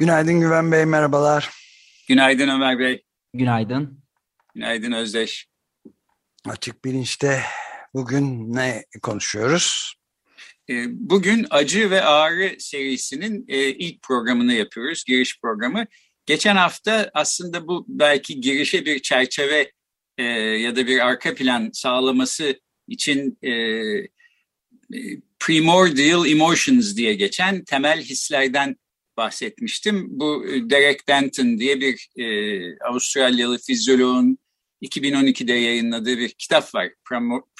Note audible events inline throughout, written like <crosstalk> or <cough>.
Günaydın Güven Bey, merhabalar. Günaydın Ömer Bey. Günaydın. Günaydın Özdeş. Açık Bilinç'te bugün ne konuşuyoruz? Ee, bugün Acı ve Ağrı serisinin e, ilk programını yapıyoruz, giriş programı. Geçen hafta aslında bu belki girişe bir çerçeve e, ya da bir arka plan sağlaması için e, primordial emotions diye geçen temel hislerden bahsetmiştim. Bu e, Derek Denton diye bir e, Avustralyalı fizyoloğun 2012'de yayınladığı bir kitap var.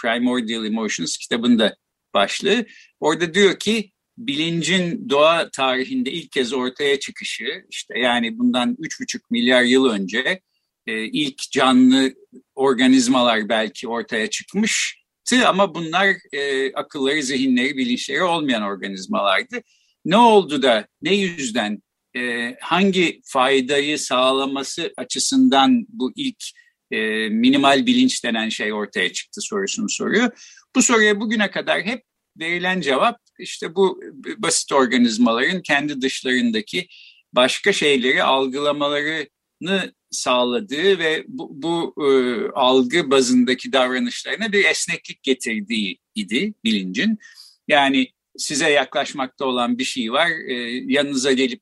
Primordial Emotions kitabında başlığı. Orada diyor ki bilincin doğa tarihinde ilk kez ortaya çıkışı işte yani bundan 3,5 milyar yıl önce e, ilk canlı organizmalar belki ortaya çıkmıştı ama bunlar e, akılları, zihinleri, bilinçleri olmayan organizmalardı. Ne oldu da ne yüzden e, hangi faydayı sağlaması açısından bu ilk e, minimal bilinç denen şey ortaya çıktı sorusunu soruyor. Bu soruya bugüne kadar hep verilen cevap işte bu basit organizmaların kendi dışlarındaki başka şeyleri algılamalarını sağladığı ve bu, bu e, algı bazındaki davranışlarına bir esneklik getirdiği idi bilincin. Yani size yaklaşmakta olan bir şey var, e, yanınıza gelip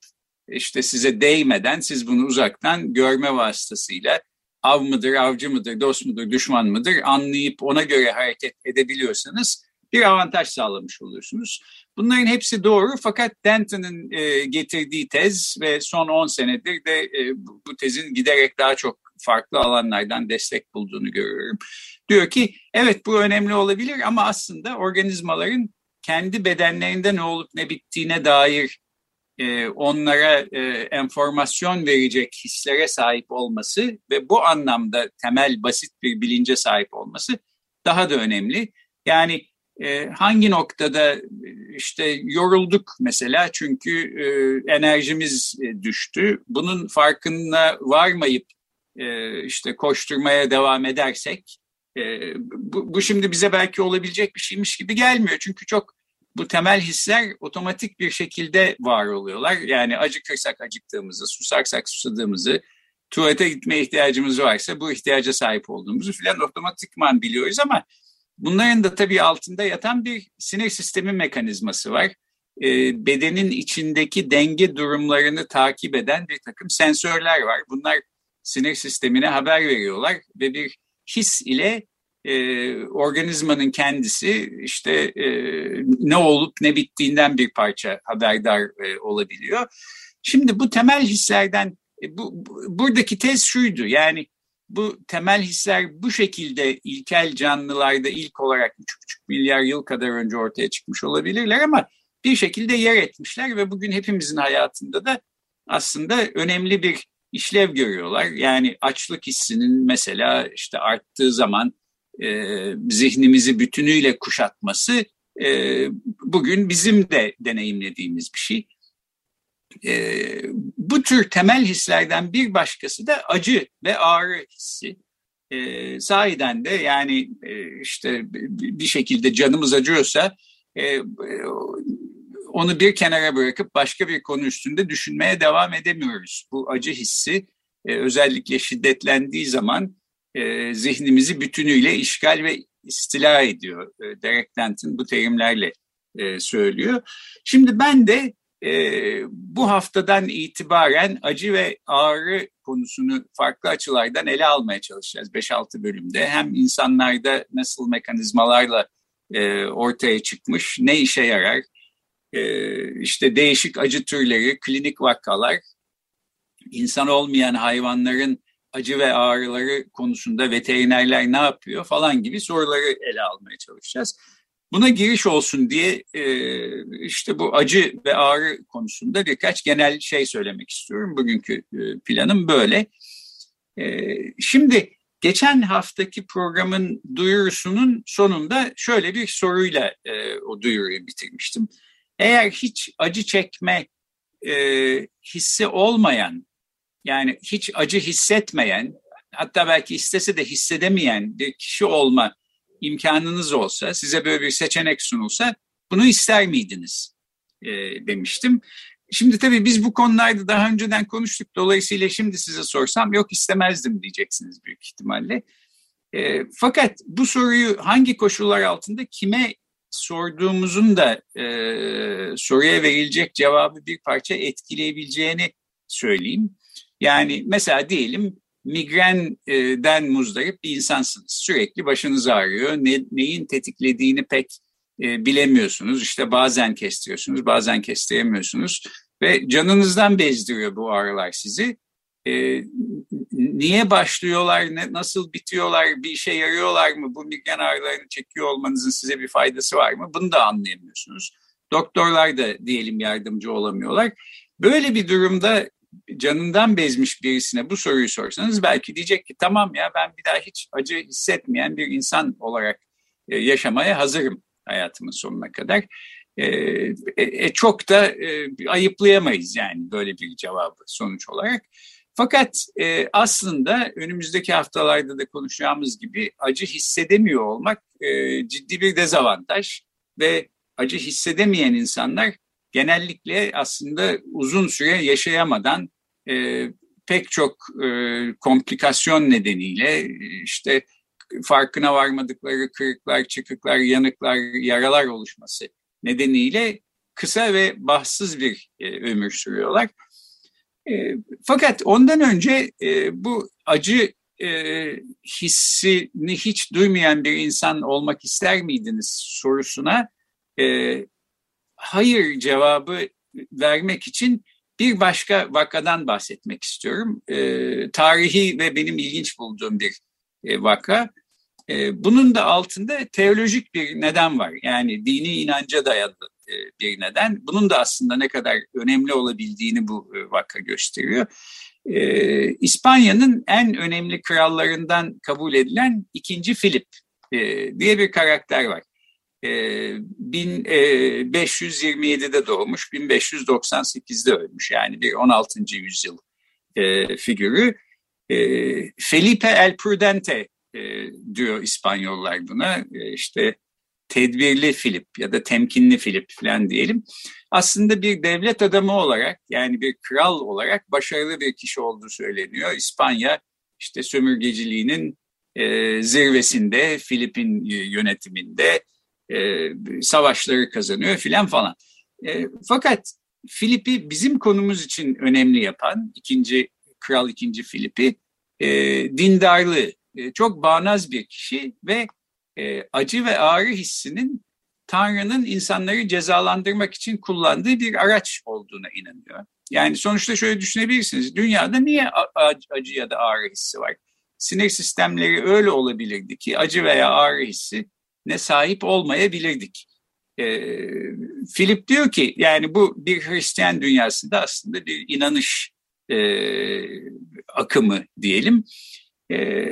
işte size değmeden siz bunu uzaktan görme vasıtasıyla av mıdır, avcı mıdır, dost mudur, düşman mıdır anlayıp ona göre hareket edebiliyorsanız bir avantaj sağlamış oluyorsunuz. Bunların hepsi doğru fakat Denton'ın e, getirdiği tez ve son 10 senedir de e, bu tezin giderek daha çok farklı alanlardan destek bulduğunu görüyorum. Diyor ki evet bu önemli olabilir ama aslında organizmaların kendi bedenlerinde ne olup ne bittiğine dair e, onlara e, enformasyon verecek hislere sahip olması ve bu anlamda temel basit bir bilince sahip olması daha da önemli. Yani e, hangi noktada işte yorulduk mesela çünkü e, enerjimiz e, düştü. Bunun farkına varmayıp e, işte koşturmaya devam edersek e, bu, bu şimdi bize belki olabilecek bir şeymiş gibi gelmiyor. Çünkü çok bu temel hisler otomatik bir şekilde var oluyorlar. Yani acıkırsak acıktığımızı, susarsak susadığımızı, tuvalete gitmeye ihtiyacımız varsa bu ihtiyaca sahip olduğumuzu filan otomatikman biliyoruz ama bunların da tabii altında yatan bir sinir sistemi mekanizması var. Ee, bedenin içindeki denge durumlarını takip eden bir takım sensörler var. Bunlar sinir sistemine haber veriyorlar ve bir his ile e, organizmanın kendisi işte e, ne olup ne bittiğinden bir parça haberdar e, olabiliyor. Şimdi bu temel hislerden e, bu, bu buradaki tez şuydu yani bu temel hisler bu şekilde ilkel canlılarda ilk olarak 3,5 milyar yıl kadar önce ortaya çıkmış olabilirler ama bir şekilde yer etmişler ve bugün hepimizin hayatında da aslında önemli bir işlev görüyorlar. Yani açlık hissinin mesela işte arttığı zaman e, zihnimizi bütünüyle kuşatması e, bugün bizim de deneyimlediğimiz bir şey. E, bu tür temel hislerden bir başkası da acı ve ağrı hissi. E, sahiden de yani e, işte bir şekilde canımız acıyorsa e, onu bir kenara bırakıp başka bir konu üstünde düşünmeye devam edemiyoruz. Bu acı hissi e, özellikle şiddetlendiği zaman e, zihnimizi bütünüyle işgal ve istila ediyor. E, Derek Denton bu terimlerle e, söylüyor. Şimdi ben de e, bu haftadan itibaren acı ve ağrı konusunu farklı açılardan ele almaya çalışacağız 5-6 bölümde. Hem insanlarda nasıl mekanizmalarla e, ortaya çıkmış, ne işe yarar, e, işte değişik acı türleri, klinik vakalar, insan olmayan hayvanların acı ve ağrıları konusunda veterinerler ne yapıyor falan gibi soruları ele almaya çalışacağız. buna giriş olsun diye e, işte bu acı ve ağrı konusunda birkaç genel şey söylemek istiyorum. Bugünkü e, planım böyle. E, şimdi geçen haftaki programın duyurusunun sonunda şöyle bir soruyla o duyuruyu bitirmiştim. Eğer hiç acı çekme hissi olmayan yani hiç acı hissetmeyen hatta belki istese de hissedemeyen bir kişi olma imkanınız olsa, size böyle bir seçenek sunulsa bunu ister miydiniz e, demiştim. Şimdi tabii biz bu konularda daha önceden konuştuk. Dolayısıyla şimdi size sorsam yok istemezdim diyeceksiniz büyük ihtimalle. E, fakat bu soruyu hangi koşullar altında kime sorduğumuzun da e, soruya verilecek cevabı bir parça etkileyebileceğini söyleyeyim. Yani mesela diyelim migrenden muzdarip bir insansınız. Sürekli başınız ağrıyor. Ne, neyin tetiklediğini pek e, bilemiyorsunuz. İşte bazen kestiriyorsunuz, bazen kestiremiyorsunuz. Ve canınızdan bezdiriyor bu ağrılar sizi. E, niye başlıyorlar, ne, nasıl bitiyorlar, bir işe yarıyorlar mı? Bu migren ağrılarını çekiyor olmanızın size bir faydası var mı? Bunu da anlayamıyorsunuz. Doktorlar da diyelim yardımcı olamıyorlar. Böyle bir durumda canından bezmiş birisine bu soruyu sorsanız belki diyecek ki tamam ya ben bir daha hiç acı hissetmeyen bir insan olarak e, yaşamaya hazırım hayatımın sonuna kadar. E, e, e çok da ayıplayamayız yani böyle bir cevabı sonuç olarak. Fakat e, aslında önümüzdeki haftalarda da konuşacağımız gibi acı hissedemiyor olmak e, ciddi bir dezavantaj ve acı hissedemeyen insanlar genellikle aslında uzun süre yaşayamadan e, pek çok e, komplikasyon nedeniyle işte farkına varmadıkları kırıklar, çıkıklar, yanıklar, yaralar oluşması nedeniyle kısa ve bahtsız bir e, ömür sürüyorlar. E, fakat ondan önce e, bu acı e, hissini hiç duymayan bir insan olmak ister miydiniz sorusuna e, hayır cevabı vermek için bir başka vakadan bahsetmek istiyorum. E, tarihi ve benim ilginç bulduğum bir e, vaka. E, bunun da altında teolojik bir neden var. Yani dini inanca dayalı e, bir neden. Bunun da aslında ne kadar önemli olabildiğini bu e, vaka gösteriyor. E, İspanya'nın en önemli krallarından kabul edilen ikinci Filip e, diye bir karakter var. 1527'de e, doğmuş, 1598'de ölmüş. Yani bir 16. yüzyıl e, figürü. E, Felipe el Prudente diyor İspanyollar buna. İşte tedbirli Filip ya da temkinli Filip falan diyelim. Aslında bir devlet adamı olarak yani bir kral olarak başarılı bir kişi olduğu söyleniyor. İspanya işte sömürgeciliğinin zirvesinde, Filip'in yönetiminde e, savaşları kazanıyor filan falan. E, fakat Filip'i bizim konumuz için önemli yapan ikinci Kral ikinci Filip'i e, dindarlığı. E, çok bağnaz bir kişi ve e, acı ve ağrı hissinin Tanrı'nın insanları cezalandırmak için kullandığı bir araç olduğuna inanıyor. Yani sonuçta şöyle düşünebilirsiniz. Dünyada niye acı ya da ağrı hissi var? Sinir sistemleri öyle olabilirdi ki acı veya ağrı hissi ne sahip olmayabilirdik. E, Philip diyor ki yani bu bir Hristiyan dünyasında aslında bir inanış e, akımı diyelim. E,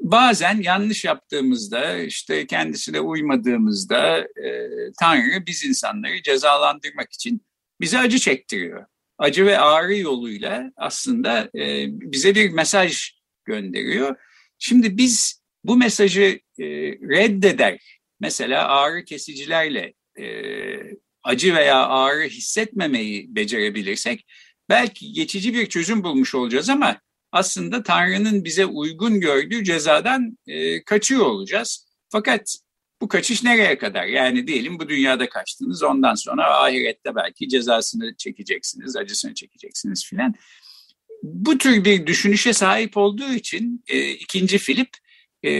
bazen yanlış yaptığımızda işte kendisine uymadığımızda e, Tanrı biz insanları cezalandırmak için bize acı çektiriyor. Acı ve ağrı yoluyla aslında e, bize bir mesaj gönderiyor. Şimdi biz bu mesajı e, reddeder. Mesela ağrı kesicilerle e, acı veya ağrı hissetmemeyi becerebilirsek belki geçici bir çözüm bulmuş olacağız ama aslında Tanrı'nın bize uygun gördüğü cezadan e, kaçıyor olacağız. Fakat bu kaçış nereye kadar? Yani diyelim bu dünyada kaçtınız ondan sonra ahirette belki cezasını çekeceksiniz, acısını çekeceksiniz filan. Bu tür bir düşünüşe sahip olduğu için e, ikinci Filip e,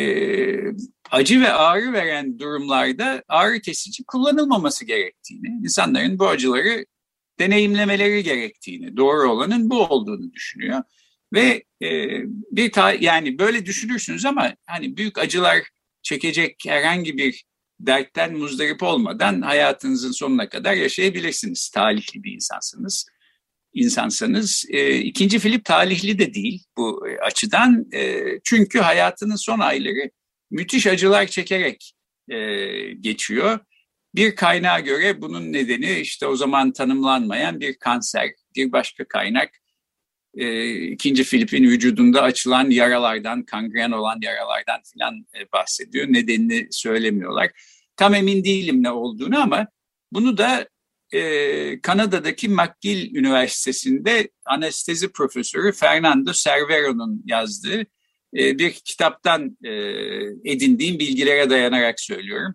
acı ve ağrı veren durumlarda ağrı kesici kullanılmaması gerektiğini, insanların bu acıları deneyimlemeleri gerektiğini, doğru olanın bu olduğunu düşünüyor. Ve e, bir ta, yani böyle düşünürsünüz ama hani büyük acılar çekecek herhangi bir dertten muzdarip olmadan hayatınızın sonuna kadar yaşayabilirsiniz. Talihli bir insansınız. İnsansanız. E, ikinci Filip talihli de değil bu açıdan. E, çünkü hayatının son ayları müthiş acılar çekerek e, geçiyor. Bir kaynağa göre bunun nedeni işte o zaman tanımlanmayan bir kanser, bir başka kaynak e, ikinci Filip'in vücudunda açılan yaralardan, kangren olan yaralardan filan e, bahsediyor. Nedenini söylemiyorlar. Tam emin değilim ne olduğunu ama bunu da e, Kanada'daki McGill Üniversitesi'nde anestezi profesörü Fernando Cervero'nun yazdığı e, bir kitaptan e, edindiğim bilgilere dayanarak söylüyorum.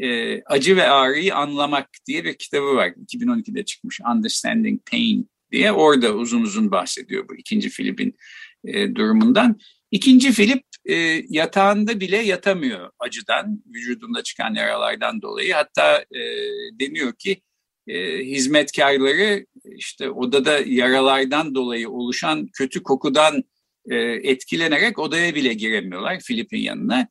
E, Acı ve Ağrıyı Anlamak diye bir kitabı var. 2012'de çıkmış Understanding Pain diye orada uzun uzun bahsediyor bu ikinci Filip'in e, durumundan. İkinci Filip e, yatağında bile yatamıyor acıdan, vücudunda çıkan yaralardan dolayı. Hatta e, deniyor ki e, hizmetkarları işte odada yaralardan dolayı oluşan kötü kokudan e, etkilenerek odaya bile giremiyorlar Filip'in yanına.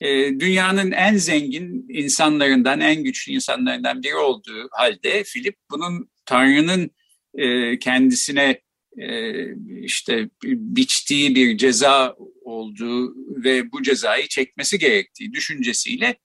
E, dünyanın en zengin insanlarından, en güçlü insanlarından biri olduğu halde Filip bunun Tanrı'nın e, kendisine e, işte biçtiği bir ceza olduğu ve bu cezayı çekmesi gerektiği düşüncesiyle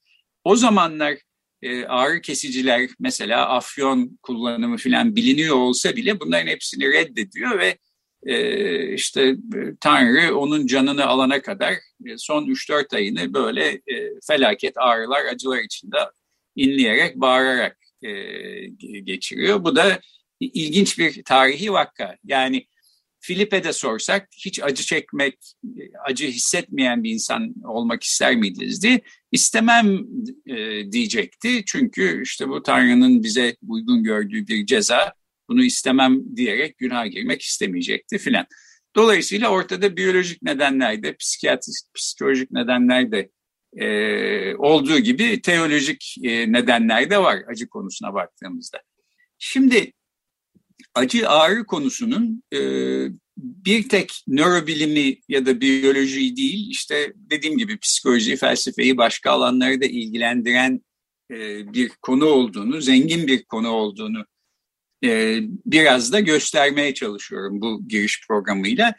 o zamanlar e, ağrı kesiciler mesela afyon kullanımı filan biliniyor olsa bile bunların hepsini reddediyor ve e, işte e, Tanrı onun canını alana kadar e, son 3-4 ayını böyle felaket ağrılar acılar içinde inleyerek bağırarak geçiriyor. Bu da ilginç bir tarihi vakka. Yani Filipe'de sorsak hiç acı çekmek, acı hissetmeyen bir insan olmak ister miydiniz diye istemem e, diyecekti. Çünkü işte bu Tanrı'nın bize uygun gördüğü bir ceza bunu istemem diyerek günah girmek istemeyecekti filan. Dolayısıyla ortada biyolojik nedenler de, psikiyatrik, psikolojik nedenler de e, olduğu gibi teolojik e, nedenler de var acı konusuna baktığımızda. Şimdi acı ağrı konusunun e, bir tek nörobilimi ya da biyolojiyi değil, işte dediğim gibi psikoloji, felsefeyi, başka alanları da ilgilendiren e, bir konu olduğunu, zengin bir konu olduğunu e, biraz da göstermeye çalışıyorum bu giriş programıyla.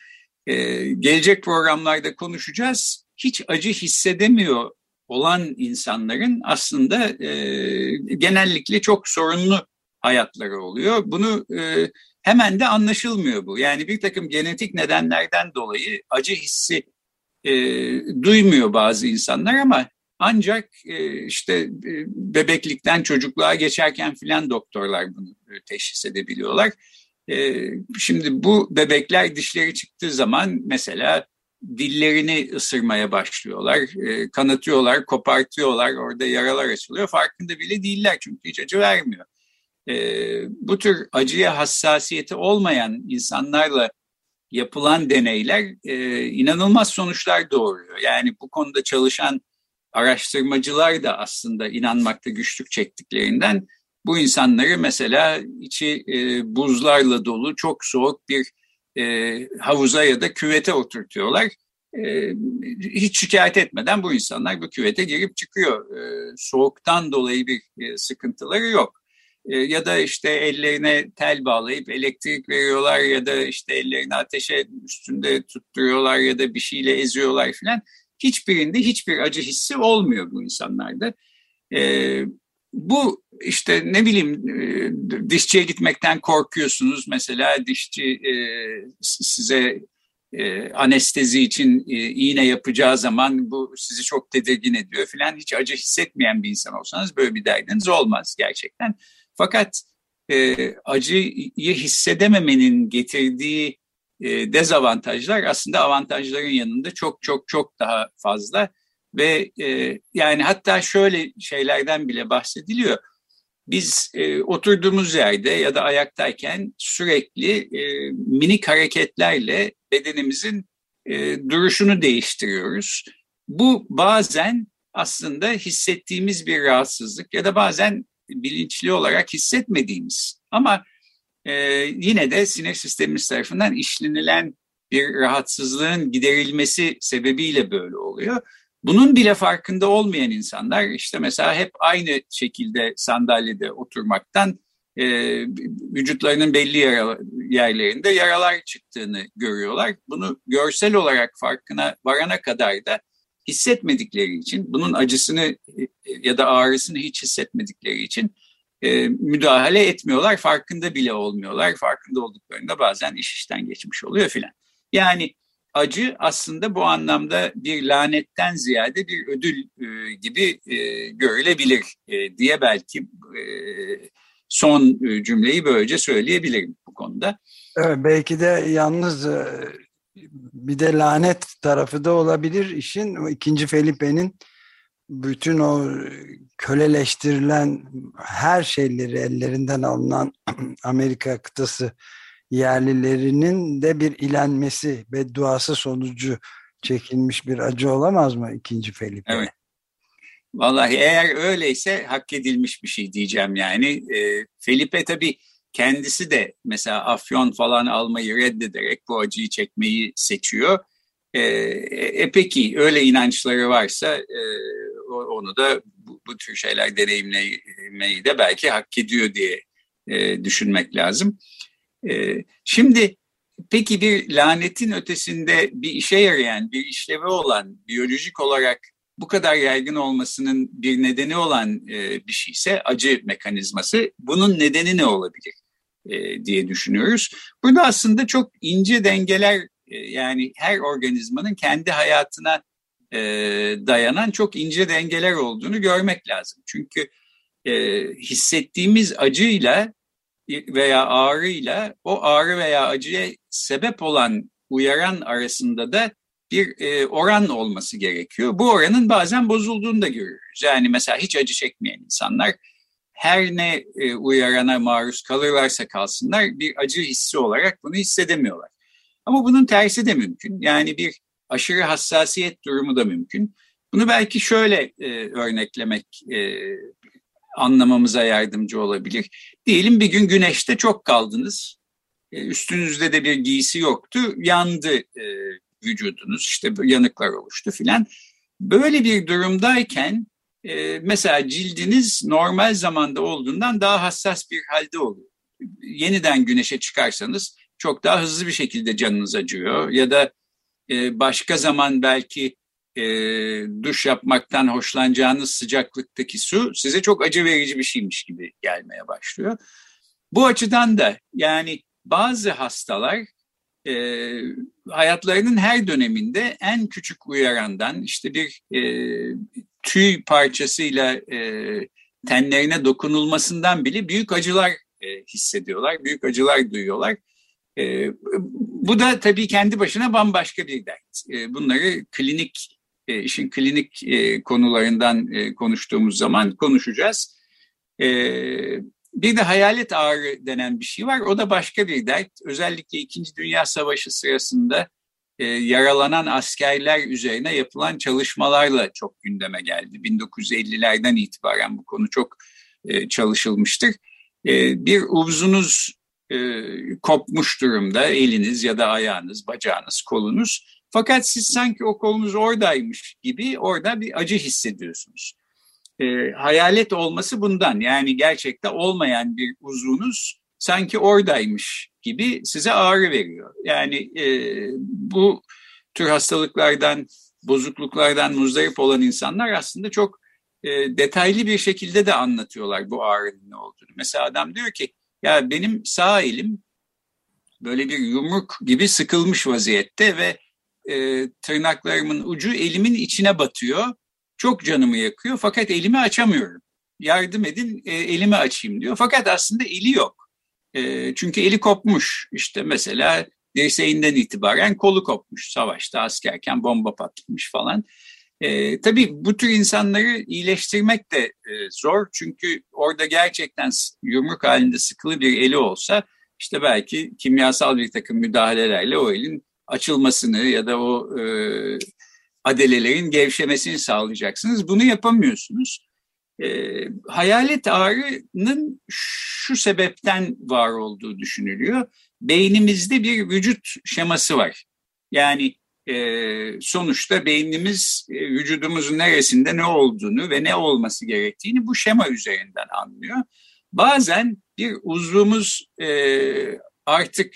E, gelecek programlarda konuşacağız. Hiç acı hissedemiyor olan insanların aslında e, genellikle çok sorunlu hayatları oluyor. Bunu e, hemen de anlaşılmıyor bu. Yani bir takım genetik nedenlerden dolayı acı hissi e, duymuyor bazı insanlar ama ancak e, işte e, bebeklikten çocukluğa geçerken filan doktorlar bunu e, teşhis edebiliyorlar. E, şimdi bu bebekler dişleri çıktığı zaman mesela dillerini ısırmaya başlıyorlar, e, kanatıyorlar, kopartıyorlar, orada yaralar açılıyor. Farkında bile değiller çünkü hiç acı vermiyor e, bu tür acıya hassasiyeti olmayan insanlarla yapılan deneyler e, inanılmaz sonuçlar doğuruyor. Yani bu konuda çalışan araştırmacılar da aslında inanmakta güçlük çektiklerinden bu insanları mesela içi e, buzlarla dolu çok soğuk bir e, havuza ya da küvete oturtuyorlar. E, hiç şikayet etmeden bu insanlar bu küvete girip çıkıyor. E, soğuktan dolayı bir e, sıkıntıları yok. E, ya da işte ellerine tel bağlayıp elektrik veriyorlar ya da işte ellerini ateşe üstünde tutturuyorlar ya da bir şeyle eziyorlar filan. Hiçbirinde hiçbir acı hissi olmuyor bu insanlarda. E, bu işte ne bileyim e, dişçiye gitmekten korkuyorsunuz. Mesela dişçi e, size e, anestezi için e, iğne yapacağı zaman bu sizi çok tedirgin ediyor filan. Hiç acı hissetmeyen bir insan olsanız böyle bir derdiniz olmaz gerçekten. Fakat e, acıyı hissedememenin getirdiği e, dezavantajlar aslında avantajların yanında çok çok çok daha fazla ve e, yani hatta şöyle şeylerden bile bahsediliyor. Biz e, oturduğumuz yerde ya da ayaktayken sürekli e, minik hareketlerle bedenimizin e, duruşunu değiştiriyoruz. Bu bazen aslında hissettiğimiz bir rahatsızlık ya da bazen bilinçli olarak hissetmediğimiz ama e, yine de sinir sistemimiz tarafından işlenilen bir rahatsızlığın giderilmesi sebebiyle böyle oluyor. Bunun bile farkında olmayan insanlar işte mesela hep aynı şekilde sandalyede oturmaktan e, vücutlarının belli yara, yerlerinde yaralar çıktığını görüyorlar. Bunu görsel olarak farkına varana kadar da hissetmedikleri için, bunun acısını e, ya da ağrısını hiç hissetmedikleri için e, müdahale etmiyorlar, farkında bile olmuyorlar. Farkında olduklarında bazen iş işten geçmiş oluyor filan. Yani acı aslında bu anlamda bir lanetten ziyade bir ödül e, gibi e, görülebilir e, diye belki e, son e, cümleyi böylece söyleyebilirim bu konuda. Evet, belki de yalnız e, bir de lanet tarafı da olabilir işin. İkinci Felipe'nin bütün o köleleştirilen her şeyleri ellerinden alınan <clears throat> Amerika kıtası yerlilerinin de bir ilenmesi ve duası sonucu çekilmiş bir acı olamaz mı ikinci Felipe? Evet. Vallahi eğer öyleyse hak edilmiş bir şey diyeceğim yani. E, Felipe tabii kendisi de mesela afyon falan almayı reddederek bu acıyı çekmeyi seçiyor. E, e, peki öyle inançları varsa e, onu da bu, bu tür şeyler deneyimlemeyi de belki hak ediyor diye e, düşünmek lazım. E, şimdi peki bir lanetin ötesinde bir işe yarayan, bir işlevi olan, biyolojik olarak bu kadar yaygın olmasının bir nedeni olan e, bir şeyse acı mekanizması. Bunun nedeni ne olabilir e, diye düşünüyoruz. Burada aslında çok ince dengeler e, yani her organizmanın kendi hayatına e, dayanan çok ince dengeler olduğunu görmek lazım. Çünkü e, hissettiğimiz acıyla veya ağrıyla o ağrı veya acıya sebep olan uyaran arasında da bir e, oran olması gerekiyor. Bu oranın bazen bozulduğunu da görüyoruz. Yani mesela hiç acı çekmeyen insanlar her ne e, uyarana maruz kalırlarsa kalsınlar bir acı hissi olarak bunu hissedemiyorlar. Ama bunun tersi de mümkün. Yani bir aşırı hassasiyet durumu da mümkün. Bunu belki şöyle e, örneklemek e, anlamamıza yardımcı olabilir. Diyelim bir gün güneşte çok kaldınız. E, üstünüzde de bir giysi yoktu. Yandı e, vücudunuz işte yanıklar oluştu filan. Böyle bir durumdayken e, mesela cildiniz normal zamanda olduğundan daha hassas bir halde oluyor. Yeniden güneşe çıkarsanız çok daha hızlı bir şekilde canınız acıyor ya da e, başka zaman belki e, duş yapmaktan hoşlanacağınız sıcaklıktaki su size çok acı verici bir şeymiş gibi gelmeye başlıyor. Bu açıdan da yani bazı hastalar e, hayatlarının her döneminde en küçük uyarandan işte bir e, tüy parçasıyla e, tenlerine dokunulmasından bile büyük acılar e, hissediyorlar, büyük acılar duyuyorlar. E, bu da tabii kendi başına bambaşka bir dert. E, bunları klinik, e, işin klinik e, konularından e, konuştuğumuz zaman konuşacağız. E, bir de hayalet ağrı denen bir şey var. O da başka bir dert. Özellikle İkinci Dünya Savaşı sırasında e, yaralanan askerler üzerine yapılan çalışmalarla çok gündeme geldi. 1950'lerden itibaren bu konu çok e, çalışılmıştır. E, bir uzunuz e, kopmuş durumda, eliniz ya da ayağınız, bacağınız, kolunuz. Fakat siz sanki o kolunuz oradaymış gibi orada bir acı hissediyorsunuz e, hayalet olması bundan. Yani gerçekte olmayan bir uzunuz sanki oradaymış gibi size ağrı veriyor. Yani e, bu tür hastalıklardan, bozukluklardan muzdarip olan insanlar aslında çok e, detaylı bir şekilde de anlatıyorlar bu ağrının ne olduğunu. Mesela adam diyor ki ya benim sağ elim böyle bir yumruk gibi sıkılmış vaziyette ve e, tırnaklarımın ucu elimin içine batıyor çok canımı yakıyor fakat elimi açamıyorum. Yardım edin e, elimi açayım diyor. Fakat aslında eli yok. E, çünkü eli kopmuş. İşte mesela dirseğinden itibaren kolu kopmuş. Savaşta askerken bomba patlamış falan. E, tabii bu tür insanları iyileştirmek de e, zor. Çünkü orada gerçekten yumruk halinde sıkılı bir eli olsa işte belki kimyasal bir takım müdahalelerle o elin açılmasını ya da o e, adelelerin gevşemesini sağlayacaksınız. Bunu yapamıyorsunuz. E, hayalet ağrının şu sebepten var olduğu düşünülüyor. Beynimizde bir vücut şeması var. Yani sonuçta beynimiz vücudumuzun neresinde ne olduğunu ve ne olması gerektiğini bu şema üzerinden anlıyor. Bazen bir uzvumuz artık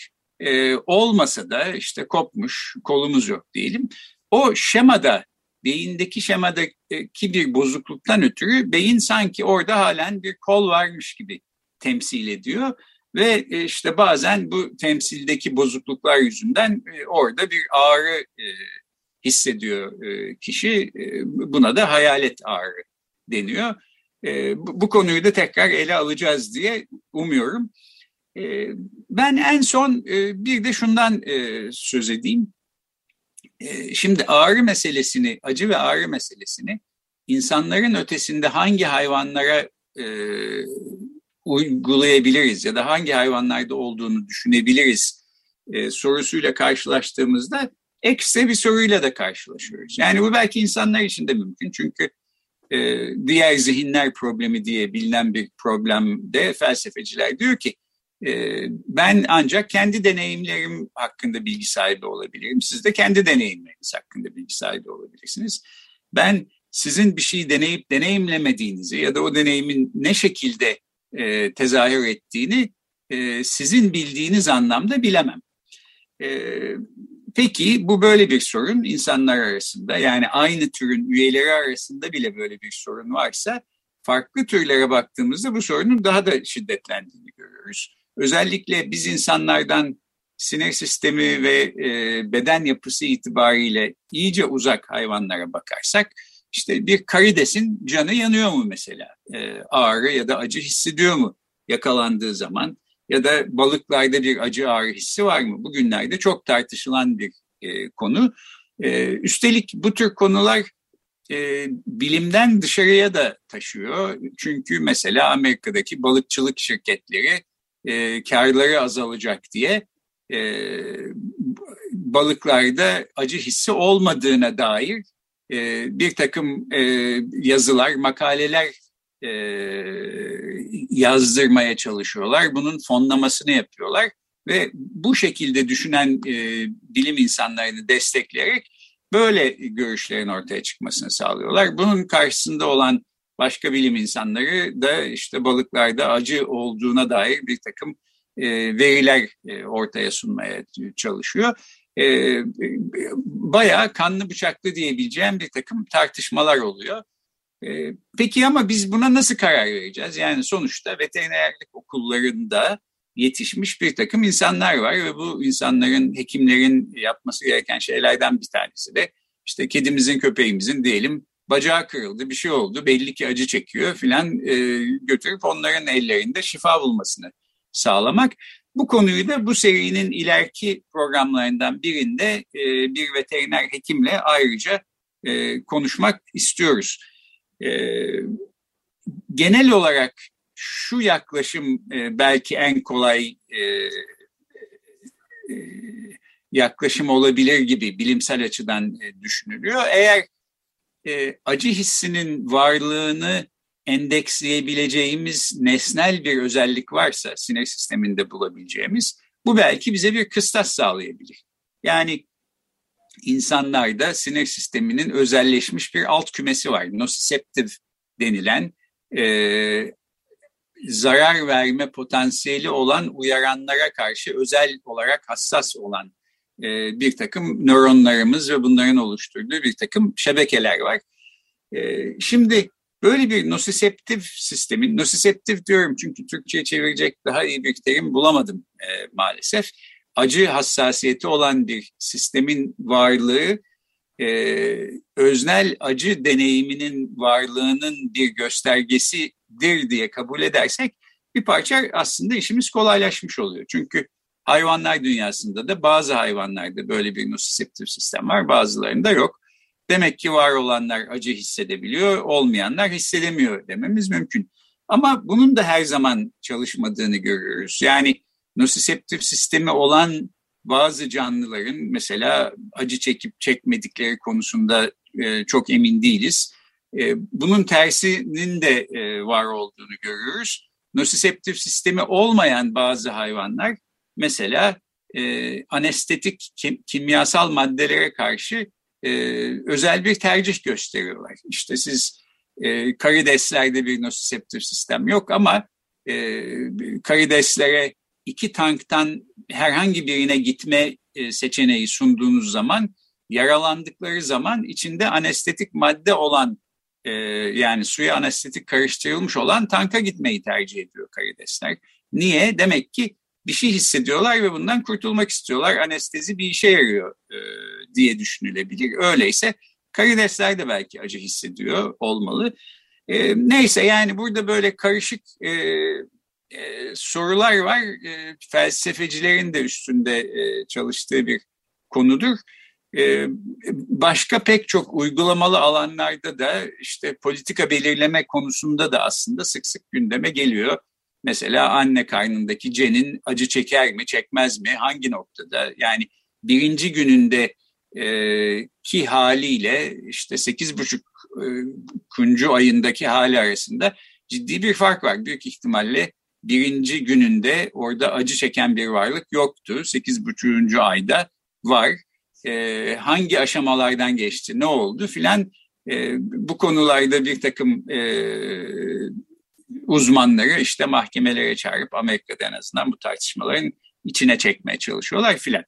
olmasa da işte kopmuş, kolumuz yok diyelim. O şemada beyindeki şemadaki bir bozukluktan ötürü beyin sanki orada halen bir kol varmış gibi temsil ediyor. Ve e, işte bazen bu temsildeki bozukluklar yüzünden e, orada bir ağrı e, hissediyor kişi. Buna da hayalet ağrı deniyor. Bu konuyu da tekrar ele alacağız diye umuyorum. Ben en son bir de şundan söz edeyim. Ee, şimdi ağrı meselesini, acı ve ağrı meselesini insanların ötesinde hangi hayvanlara e, uygulayabiliriz ya da hangi hayvanlarda olduğunu düşünebiliriz e, sorusuyla karşılaştığımızda ekstra bir soruyla da karşılaşıyoruz. Yani bu belki insanlar için de mümkün çünkü e, diğer zihinler problemi diye bilinen bir problemde felsefeciler diyor ki ben ancak kendi deneyimlerim hakkında bilgi sahibi olabilirim. Siz de kendi deneyimleriniz hakkında bilgi sahibi olabilirsiniz. Ben sizin bir şeyi deneyip deneyimlemediğinizi ya da o deneyimin ne şekilde e, tezahür ettiğini e, sizin bildiğiniz anlamda bilemem. E, peki bu böyle bir sorun insanlar arasında yani aynı türün üyeleri arasında bile böyle bir sorun varsa farklı türlere baktığımızda bu sorunun daha da şiddetlendiğini görüyoruz. Özellikle biz insanlardan sinir sistemi ve e, beden yapısı itibariyle iyice uzak hayvanlara bakarsak işte bir karidesin canı yanıyor mu mesela? E, ağrı ya da acı hissediyor mu yakalandığı zaman? Ya da balıklarda bir acı ağrı hissi var mı? Bugünlerde çok tartışılan bir e, konu. E, üstelik bu tür konular e, bilimden dışarıya da taşıyor. Çünkü mesela Amerika'daki balıkçılık şirketleri e, karları azalacak diye e, balıklarda acı hissi olmadığına dair e, bir takım e, yazılar, makaleler e, yazdırmaya çalışıyorlar. Bunun fonlamasını yapıyorlar ve bu şekilde düşünen e, bilim insanlarını destekleyerek böyle görüşlerin ortaya çıkmasını sağlıyorlar. Bunun karşısında olan başka bilim insanları da işte balıklarda acı olduğuna dair bir takım e, veriler e, ortaya sunmaya çalışıyor. E, bayağı kanlı bıçaklı diyebileceğim bir takım tartışmalar oluyor. E, peki ama biz buna nasıl karar vereceğiz? Yani sonuçta veterinerlik okullarında yetişmiş bir takım insanlar var ve bu insanların, hekimlerin yapması gereken şeylerden bir tanesi de işte kedimizin, köpeğimizin diyelim bacağı kırıldı, bir şey oldu, belli ki acı çekiyor filan e, götürüp onların ellerinde şifa bulmasını sağlamak. Bu konuyu da bu serinin ileriki programlarından birinde e, bir veteriner hekimle ayrıca e, konuşmak istiyoruz. E, genel olarak şu yaklaşım e, belki en kolay e, e, yaklaşım olabilir gibi bilimsel açıdan e, düşünülüyor. Eğer e, acı hissinin varlığını endeksleyebileceğimiz nesnel bir özellik varsa sinir sisteminde bulabileceğimiz bu belki bize bir kıstas sağlayabilir. Yani insanlarda sinir sisteminin özelleşmiş bir alt kümesi var. Nociceptive denilen e, zarar verme potansiyeli olan uyaranlara karşı özel olarak hassas olan e, bir takım nöronlarımız ve bunların oluşturduğu bir takım şebekeler var. E, şimdi böyle bir nosiseptif sistemin, nosiseptif diyorum çünkü Türkçe'ye çevirecek daha iyi bir terim bulamadım e, maalesef. Acı hassasiyeti olan bir sistemin varlığı e, öznel acı deneyiminin varlığının bir göstergesidir diye kabul edersek bir parça aslında işimiz kolaylaşmış oluyor. Çünkü Hayvanlar dünyasında da bazı hayvanlarda böyle bir nosiseptif sistem var, bazılarında yok. Demek ki var olanlar acı hissedebiliyor, olmayanlar hissedemiyor dememiz mümkün. Ama bunun da her zaman çalışmadığını görüyoruz. Yani nosiseptif sistemi olan bazı canlıların mesela acı çekip çekmedikleri konusunda e, çok emin değiliz. E, bunun tersinin de e, var olduğunu görüyoruz. Nosiseptif sistemi olmayan bazı hayvanlar mesela e, anestetik kim, kimyasal maddelere karşı e, özel bir tercih gösteriyorlar. İşte siz e, karideslerde bir nosiseptif sistem yok ama e, karideslere iki tanktan herhangi birine gitme e, seçeneği sunduğunuz zaman yaralandıkları zaman içinde anestetik madde olan e, yani suya anestetik karıştırılmış olan tanka gitmeyi tercih ediyor karidesler. Niye? Demek ki bir şey hissediyorlar ve bundan kurtulmak istiyorlar. Anestezi bir işe yarıyor e, diye düşünülebilir. Öyleyse karidesler de belki acı hissediyor olmalı. E, neyse yani burada böyle karışık e, e, sorular var. E, felsefecilerin de üstünde e, çalıştığı bir konudur. E, başka pek çok uygulamalı alanlarda da işte politika belirleme konusunda da aslında sık sık gündeme geliyor. Mesela anne karnındaki cenin acı çeker mi, çekmez mi, hangi noktada? Yani birinci gününde e, ki haliyle işte sekiz buçuk e, kuncu ayındaki hali arasında ciddi bir fark var. Büyük ihtimalle birinci gününde orada acı çeken bir varlık yoktu. Sekiz buçuğuncu ayda var. E, hangi aşamalardan geçti, ne oldu filan e, bu konularda bir takım e, uzmanları işte mahkemelere çağırıp Amerika'da en azından bu tartışmaların içine çekmeye çalışıyorlar filan.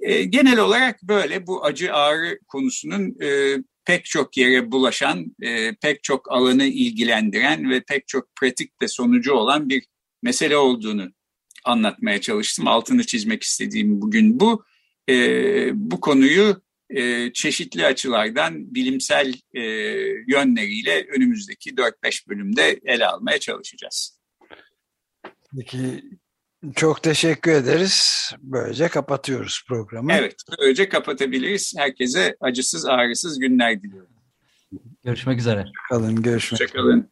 E, genel olarak böyle bu acı ağrı konusunun e, pek çok yere bulaşan, e, pek çok alanı ilgilendiren ve pek çok pratik ve sonucu olan bir mesele olduğunu anlatmaya çalıştım. Altını çizmek istediğim bugün bu. E, bu konuyu e, çeşitli açılardan bilimsel e, yönleriyle önümüzdeki 4-5 bölümde ele almaya çalışacağız. Peki çok teşekkür ederiz. Böylece kapatıyoruz programı. Evet, böylece kapatabiliriz. Herkese acısız ağrısız günler diliyorum. Görüşmek üzere. Kalın, görüşmek üzere.